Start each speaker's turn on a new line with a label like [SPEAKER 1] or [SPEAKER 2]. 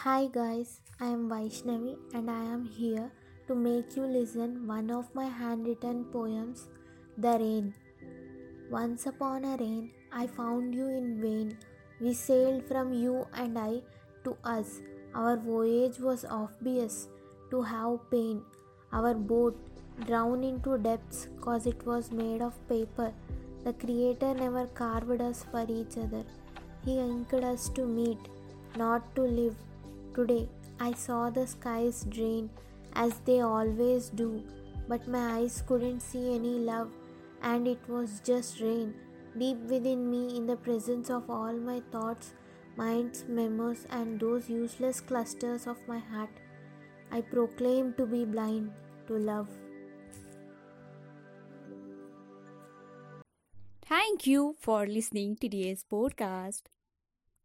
[SPEAKER 1] Hi guys, I am Vaishnavi and I am here to make you listen one of my handwritten poems, The Rain. Once upon a rain, I found you in vain. We sailed from you and I to us. Our voyage was obvious to have pain. Our boat drowned into depths cause it was made of paper. The Creator never carved us for each other. He inked us to meet, not to live. Today I saw the skies drain as they always do, but my eyes couldn't see any love, and it was just rain deep within me in the presence of all my thoughts, minds, memories, and those useless clusters of my heart. I proclaim to be blind to love.
[SPEAKER 2] Thank you for listening to today's podcast.